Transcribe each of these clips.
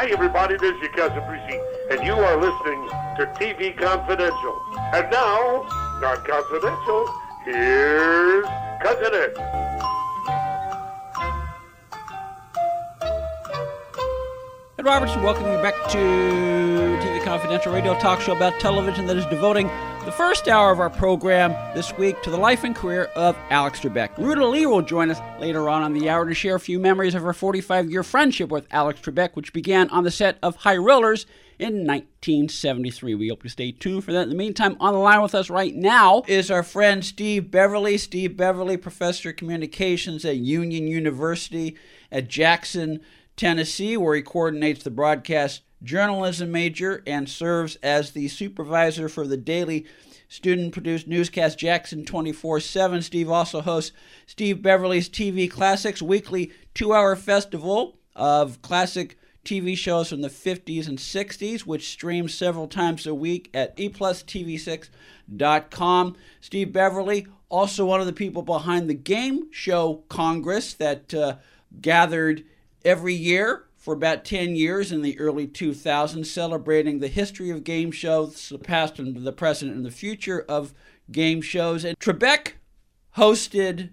Hi, everybody. This is your cousin Brucey, and you are listening to TV Confidential. And now, not confidential, here's Cousin Ed. Ed Robertson, welcoming you back to TV Confidential radio talk show about television that is devoting the first hour of our program this week to the life and career of Alex Trebek. Ruta Lee will join us later on in the hour to share a few memories of her 45 year friendship with Alex Trebek, which began on the set of High Rollers in 1973. We hope you stay tuned for that. In the meantime, on the line with us right now is our friend Steve Beverly. Steve Beverly, professor of communications at Union University at Jackson, Tennessee, where he coordinates the broadcast journalism major and serves as the supervisor for the daily student produced newscast Jackson 24 7. Steve also hosts Steve Beverly's TV Classics, weekly two hour festival of classic TV shows from the 50s and 60s, which streams several times a week at eplustv6.com. Steve Beverly, also one of the people behind the Game Show Congress that uh, gathered every year for about 10 years in the early 2000s, celebrating the history of game shows, the past and the present and the future of game shows. And Trebek hosted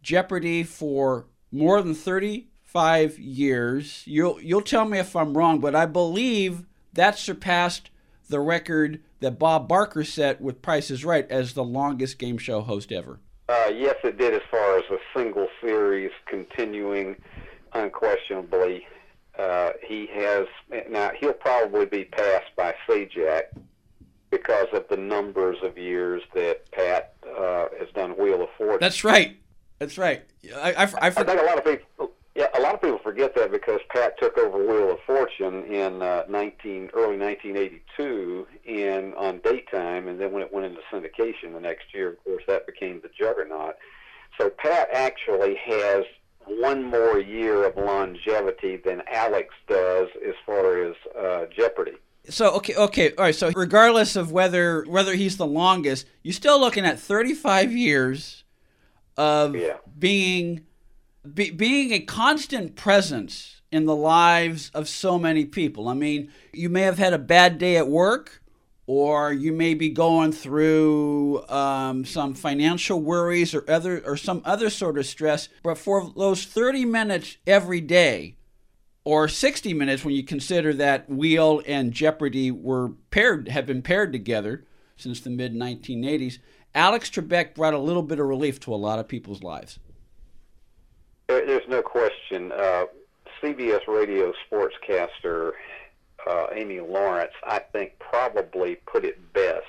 Jeopardy for more than 35 years. You'll, you'll tell me if I'm wrong, but I believe that surpassed the record that Bob Barker set with Price is Right as the longest game show host ever. Uh, yes, it did as far as a single series continuing unquestionably. Uh, he has now. He'll probably be passed by Sajak because of the numbers of years that Pat uh, has done Wheel of Fortune. That's right. That's right. I, I, I, I think a lot of people. Yeah, a lot of people forget that because Pat took over Wheel of Fortune in uh, 19 early 1982 and on daytime, and then when it went into syndication the next year, of course, that became the juggernaut. So Pat actually has one more year of longevity than Alex does as far as uh, Jeopardy. So okay, okay, all right. So regardless of whether whether he's the longest, you're still looking at 35 years of Yeah. being be, being a constant presence in the lives of so many people. I mean, you may have had a bad day at work, or you may be going through um, some financial worries or other or some other sort of stress. But for those 30 minutes every day, or 60 minutes when you consider that Wheel and Jeopardy were paired have been paired together since the mid 1980s. Alex Trebek brought a little bit of relief to a lot of people's lives. There's no question. Uh, CBS radio sportscaster uh, Amy Lawrence, I think, probably put it best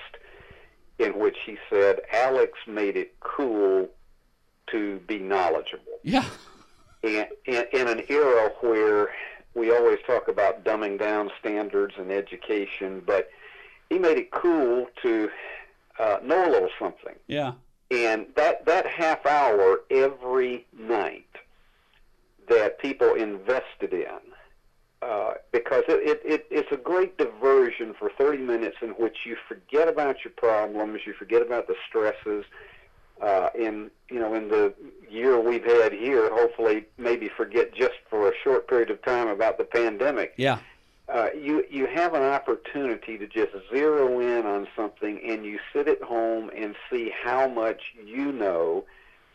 in which he said Alex made it cool to be knowledgeable. Yeah. in, in, in an era where we always talk about dumbing down standards and education, but he made it cool to uh, know a little something. Yeah. And that, that half hour every night that people invested in, uh, because it, it, it, it's a great diversion for 30 minutes in which you forget about your problems, you forget about the stresses, uh, in you know in the year we've had here, hopefully maybe forget just for a short period of time about the pandemic. Yeah. Uh, you you have an opportunity to just zero in on something, and you sit at home and see how much you know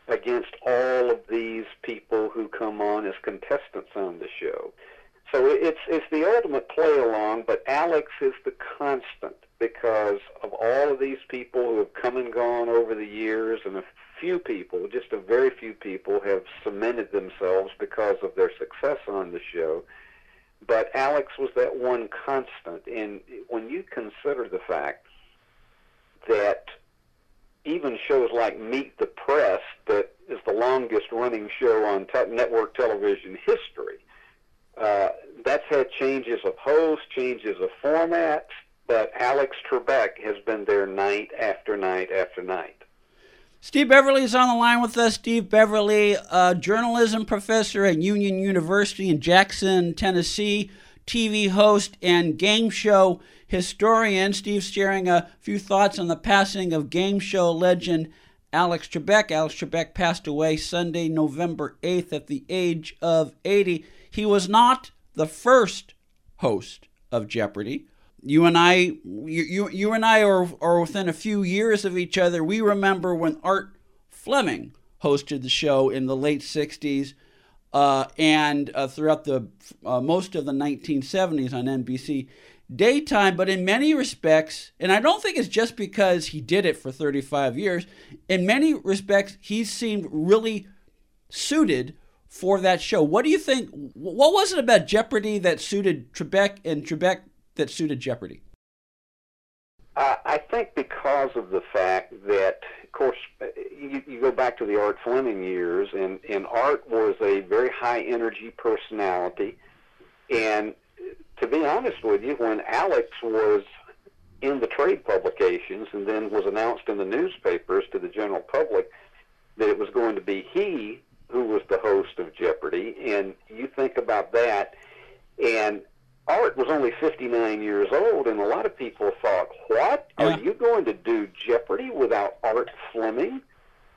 against all of these people who come on as contestants on the show. So it's it's the ultimate play along, but Alex is the constant because of all of these people who have come and gone over the years, and a few people, just a very few people, have cemented themselves because of their success on the show. But Alex was that one constant, and when you consider the fact that even shows like Meet the Press, that is the longest running show on te- network television history, uh, that's had changes of host, changes of format, but Alex Trebek has been there night after night after night. Steve Beverly is on the line with us. Steve Beverly, journalism professor at Union University in Jackson, Tennessee, TV host and game show historian. Steve's sharing a few thoughts on the passing of game show legend Alex Trebek. Alex Trebek passed away Sunday, November 8th at the age of 80. He was not the first host of Jeopardy. You and I, you, you, you and I are, are within a few years of each other. We remember when Art Fleming hosted the show in the late 60s uh, and uh, throughout the uh, most of the 1970s on NBC daytime, but in many respects, and I don't think it's just because he did it for 35 years, in many respects, he seemed really suited for that show. What do you think? What was it about Jeopardy that suited Trebek and Trebek that suited Jeopardy? I think because of the fact that, of course, you, you go back to the Art Fleming years, and, and Art was a very high energy personality. And to be honest with you, when Alex was in the trade publications and then was announced in the newspapers to the general public that it was going to be he who was the host of Jeopardy, and you think about that, and Art was only 59 years old, and a lot of people thought, what? Yeah. Are you going to do Jeopardy without Art Fleming?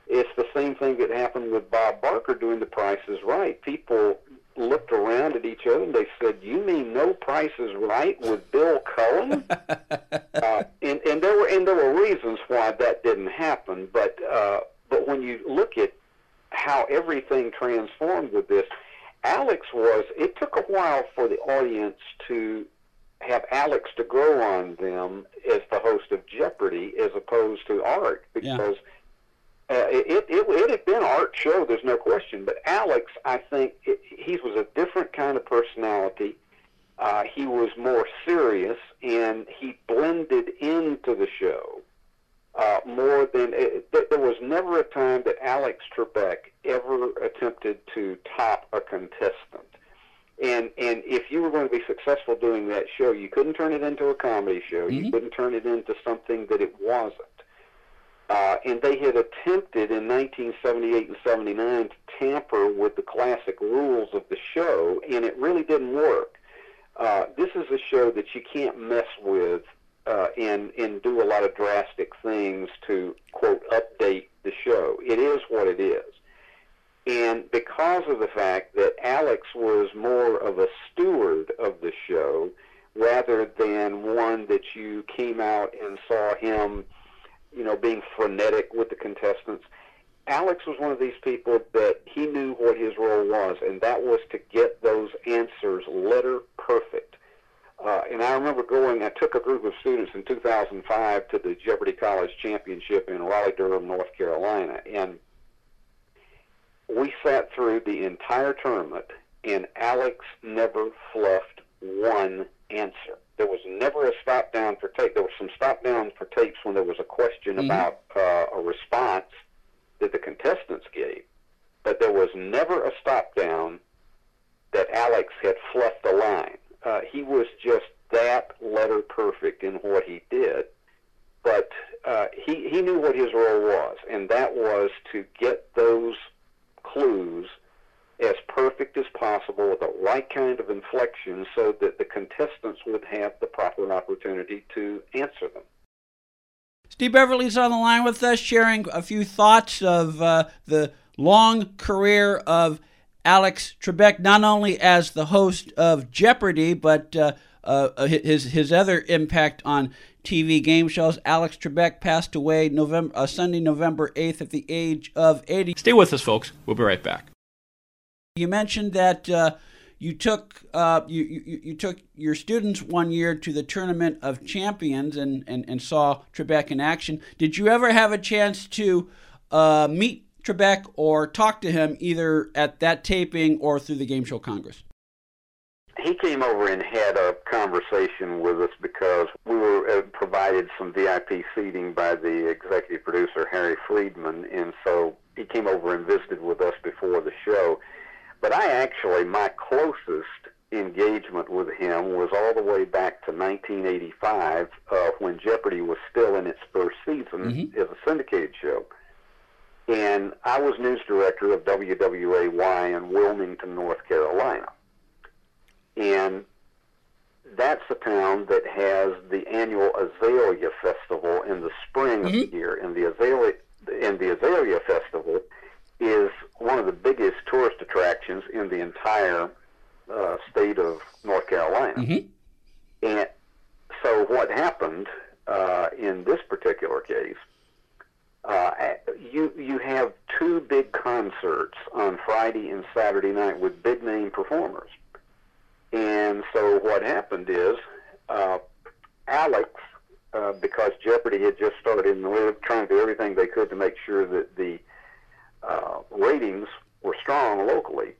It's the same thing that happened with Bob Barker doing The Price is Right. People looked around at each other and they said, "You mean No Price is Right with Bill Cullen?" uh, and and there were and there were reasons why that didn't happen, but uh, but when you look at how everything transformed with this, Alex was. It took a while for the audience to have Alex to grow on them as the host of Jeopardy, as opposed to Art, because. Yeah uh, it, it it had been art show. There's no question. But Alex, I think it, he was a different kind of personality. Uh, he was more serious, and he blended into the show uh, more than it, there was never a time that Alex Trebek ever attempted to top a contestant. And and if you were going to be successful doing that show, you couldn't turn it into a comedy show. Mm-hmm. You couldn't turn it into something that it wasn't. Uh, and they had attempted in 1978 and 79 to tamper with the classic rules of the show, and it really didn't work. Uh, this is a show that you can't mess with uh, and and do a lot of drastic things to quote update the show. It is what it is, and because of the fact that Alex was more of a steward of the show rather than one that you came out and saw him you know, being frenetic with the contestants. Alex was one of these people that he knew what his role was, and that was to get those answers letter perfect. Uh, and I remember going, I took a group of students in 2005 to the Jeopardy College Championship in Raleigh, Durham, North Carolina. And we sat through the entire tournament, and Alex never fluffed one answer. There was never a stop down for tape. There was some stop down for tapes when there was a question mm-hmm. about uh, a response that the contestants gave, but there was never a stop down that Alex had fluffed the line. Uh, he was just that letter perfect in what he did, but uh, he he knew what his role was, and that was to get those clues as perfect as possible with the right kind of inflection so that the contestants would have the proper opportunity to answer them. Steve Beverly's on the line with us, sharing a few thoughts of uh, the long career of Alex Trebek, not only as the host of Jeopardy, but uh, uh, his his other impact on TV game shows. Alex Trebek passed away November uh, Sunday, November eighth, at the age of eighty. Stay with us, folks. We'll be right back. You mentioned that uh, you took uh, you, you, you took your students one year to the tournament of champions and, and, and saw Trebek in action. Did you ever have a chance to uh, meet Trebek or talk to him either at that taping or through the Game Show Congress? He came over and had a conversation with us because we were uh, provided some VIP seating by the executive producer Harry Friedman, and so he came over and visited with us before the show but I actually, my closest engagement with him was all the way back to 1985 uh, when Jeopardy was still in its first season mm-hmm. as a syndicated show. And I was news director of WWAY in Wilmington, North Carolina. And that's a town that has the annual Azalea Festival in the spring mm-hmm. of the year. And the Azalea, and the Azalea Festival is one of the biggest tourist attractions in the entire uh, state of North Carolina. Mm-hmm. And so what happened uh, in this particular case? Uh, you you have two big concerts on Friday and Saturday night with big name performers, and so what happened is uh, Alex, uh, because Jeopardy had just started, and they were trying to do everything they could to make sure that the uh, ratings were strong locally.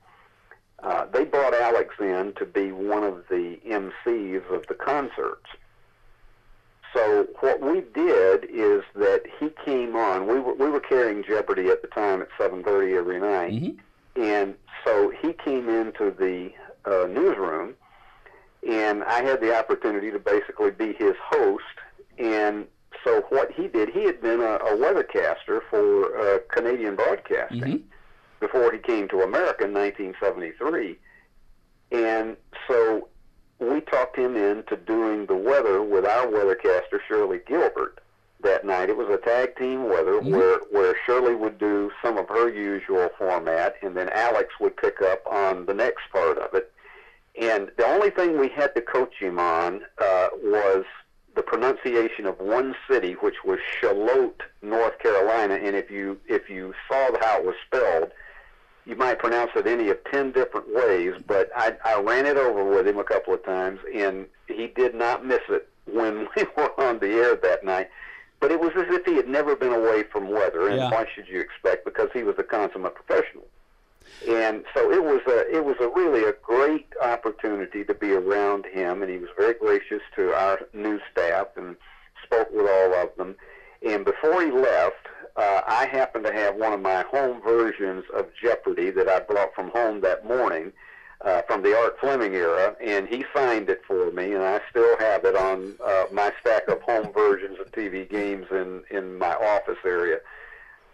Uh, they brought Alex in to be one of the MCs of the concerts. So what we did is that he came on. We were we were carrying Jeopardy at the time at 7:30 every night, Mm-hmm. and so he came into the uh, newsroom, and I had the opportunity to basically be his host. And so what he did, he had been a, a weathercaster for uh, Canadian Broadcasting Mhm. before he came to America in 1973, and so we talked him into doing the weather with our weathercaster Shirley Gilbert that night. It was a tag team weather Mhm. where where Shirley would do some of her usual format, and then Alex would pick up on the next part of it. And the only thing we had to coach him on uh, was the pronunciation of one city, which was Charlotte, North Carolina. And if you if you saw how it was spelled, you might pronounce it any of ten different ways, but I, I ran it over with him a couple of times, and he did not miss it when we were on the air that night. But it was as if he had never been away from weather, and Yeah. why should you expect? Because he was a consummate professional, and so it was a it was a really a great opportunity to be around him, and he was very gracious to our new staff and spoke with all of them. And before he left, uh, I happened to have one of my home versions of Jeopardy that I brought from home that morning uh, from the Art Fleming era, and he signed it for me, and I still have it on uh, my stack of home versions of TV games in in my office area.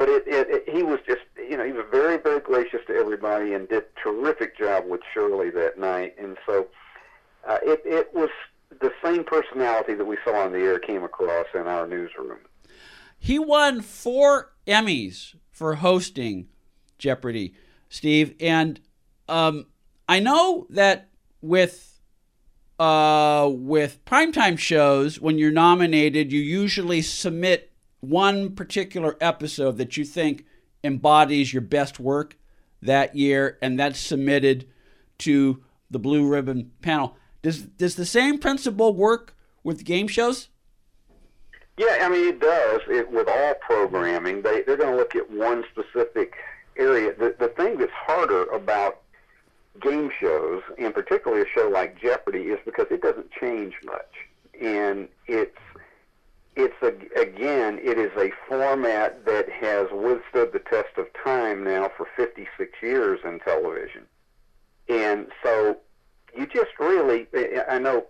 But it, it, it he was just you know he was very very gracious to everybody and did a terrific job with Shirley that night, and so uh, it it was the same personality that we saw on the air came across in our newsroom. He won four Emmys for hosting Jeopardy, Steve. And um, I know that with uh, with primetime shows, when you're nominated, you usually submit one particular episode that you think embodies your best work that year, and that's submitted to the Blue Ribbon panel. Does does the same principle work with game shows? Yeah, I mean it does. It with all programming, they they're going to look at one specific area. The the thing that's harder about game shows, and particularly a show like Jeopardy, is because it doesn't change much, and it's it's a, again it is a format that has withstood the test of time now for 56 years in television, and so you just really I know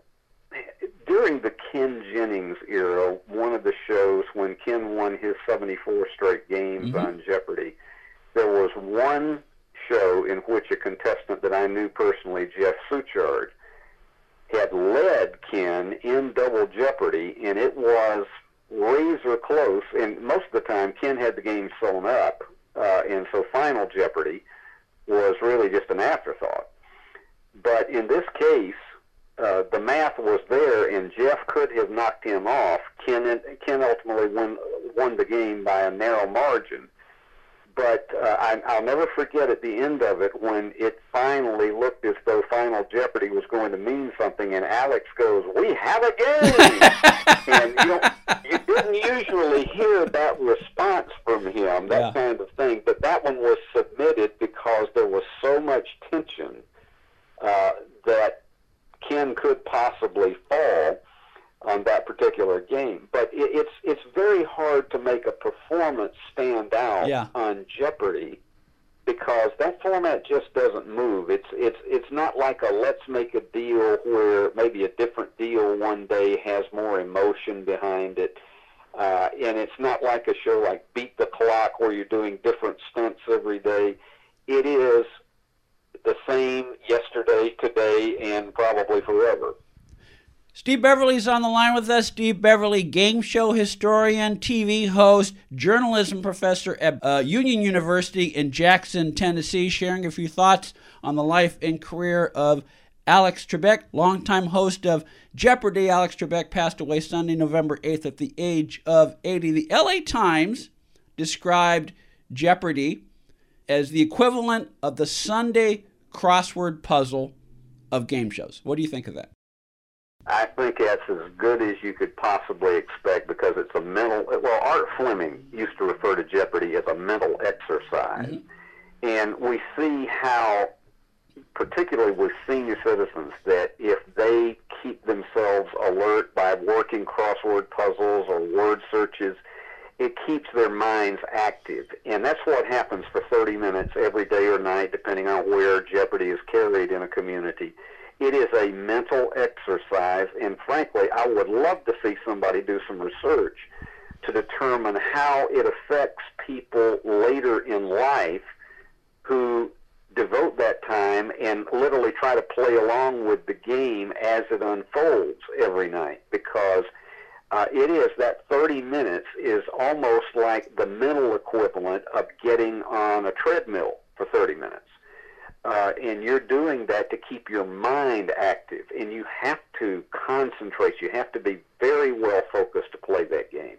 during the Ken Jennings era, one of the shows when Ken won his 74 straight games Mhm. on Jeopardy, there was one show in which a contestant that I knew personally, Jeff Suchard, had led Ken in Double Jeopardy, and it was razor close. And most of the time, Ken had the game sewn up, uh, and so Final Jeopardy was really just an afterthought. But in this case, uh, the math was there, and Jeff could have knocked him off. Ken Ken ultimately won won the game by a narrow margin. But uh, I, I'll never forget at the end of it when it finally looked as though Final Jeopardy was going to mean something, and Alex goes, "We have a game!" and you know, you didn't usually hear that response from him, that Yeah. kind of thing. But that one was submitted because there was so much tension uh, that Ken could possibly fall on that particular game. But it, it's it's very hard to make a performance stand out Yeah. on Jeopardy because that format just doesn't move. It's it's it's not like a let's make a deal where maybe a different deal one day has more emotion behind it. Uh, and it's not like a show like Beat the Clock where you're doing different stunts every day. It is the same yesterday, today, and probably forever. Steve Beverly's on the line with us. Steve Beverly, game show historian, TV host, journalism professor at uh, Union University in Jackson, Tennessee, sharing a few thoughts on the life and career of Alex Trebek, longtime host of Jeopardy. Alex Trebek passed away Sunday, November 8th at the age of 80. The LA Times described Jeopardy as the equivalent of the Sunday crossword puzzle of game shows. What do you think of that? I think that's as good as you could possibly expect because it's a mental. Well, Art Fleming used to refer to Jeopardy as a mental exercise. Mm-hmm. And we see how, particularly with senior citizens, that if they keep themselves alert by working crossword puzzles or word searches, it keeps their minds active. And that's what happens for 30 minutes every day or night, depending on where Jeopardy is carried in a community it is a mental exercise, and frankly, I would love to see somebody do some research to determine how it affects people later in life who devote that time and literally try to play along with the game as it unfolds every night. Because uh, it is that 30 minutes is almost like the mental equivalent of getting on a treadmill for 30 minutes uh, and you're doing that to keep your mind active, and you have to concentrate. You have to be very well focused to play that game.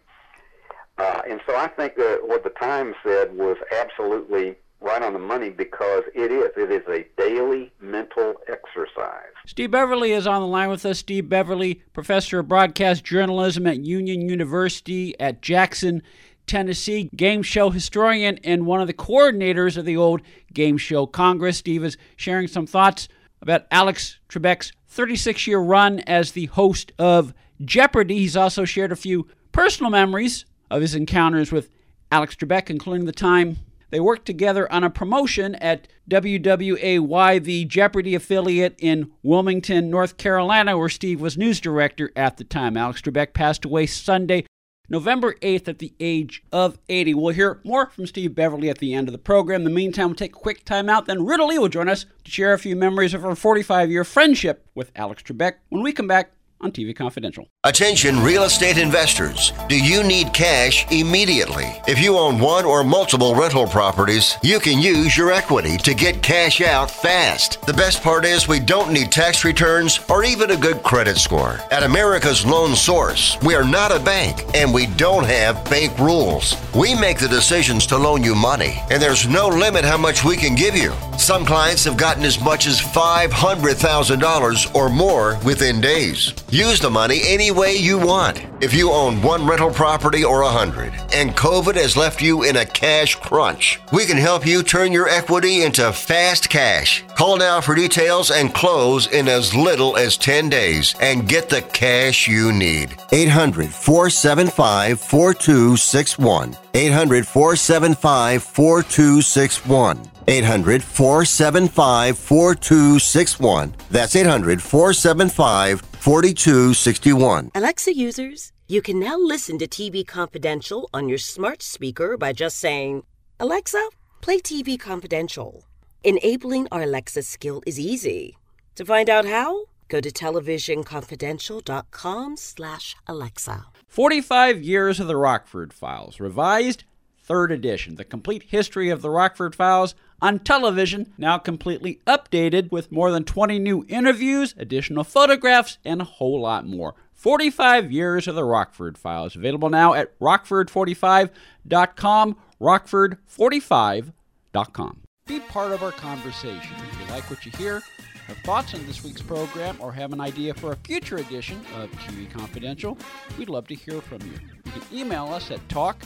Uh, and so I think that what the Times said was absolutely right on the money because it is. It is a daily mental exercise. Steve Beverly is on the line with us. Steve Beverly, professor of broadcast journalism at Union University at Jackson Tennessee, game show historian and one of the coordinators of the old Game Show Congress. Steve is sharing some thoughts about Alex Trebek's 36 year run as the host of Jeopardy! He's also shared a few personal memories of his encounters with Alex Trebek, including the time they worked together on a promotion at WWAY, the Jeopardy affiliate in Wilmington, North Carolina, where Steve was news director at the time. Alex Trebek passed away Sunday, November 8th at the age of 80. We'll hear more from Steve Beverly at the end of the program. In the meantime, we'll take a quick time out. Then Ruta Lee will join us to share a few memories of her 45 year friendship with Alex Trebek when we come back on TV Confidential. Attention real estate investors. Do you need cash immediately? If you own one or multiple rental properties, you can use your equity to get cash out fast. The best part is we don't need tax returns or even a good credit score. At America's Loan Source, we are not a bank and we don't have bank rules. We make the decisions to loan you money, and there's no limit how much we can give you. Some clients have gotten as much as $500,000 or more within days. Use the money any way you want. If you own one rental property or a hundred, and COVID has left you in a cash crunch, we can help you turn your equity into fast cash. Call now for details and close in as little as 10 days and get the cash you need. 800 475 4261. 800 475 4261. 800 475 4261. That's 800 475 4261. Alexa users, you can now listen to TV Confidential on your smart speaker by just saying, Alexa, play TV Confidential. Enabling our Alexa skill is easy. To find out how, go to televisionconfidential.com slash Alexa. 45 Years of the Rockford Files, revised third edition. The complete history of the Rockford Files on television, now completely updated with more than 20 new interviews, additional photographs, and a whole lot more. 45 years of the Rockford Files, available now at rockford45.com, rockford45.com. Be part of our conversation. If you like what you hear, have thoughts on this week's program, or have an idea for a future edition of TV Confidential, we'd love to hear from you. You can email us at talk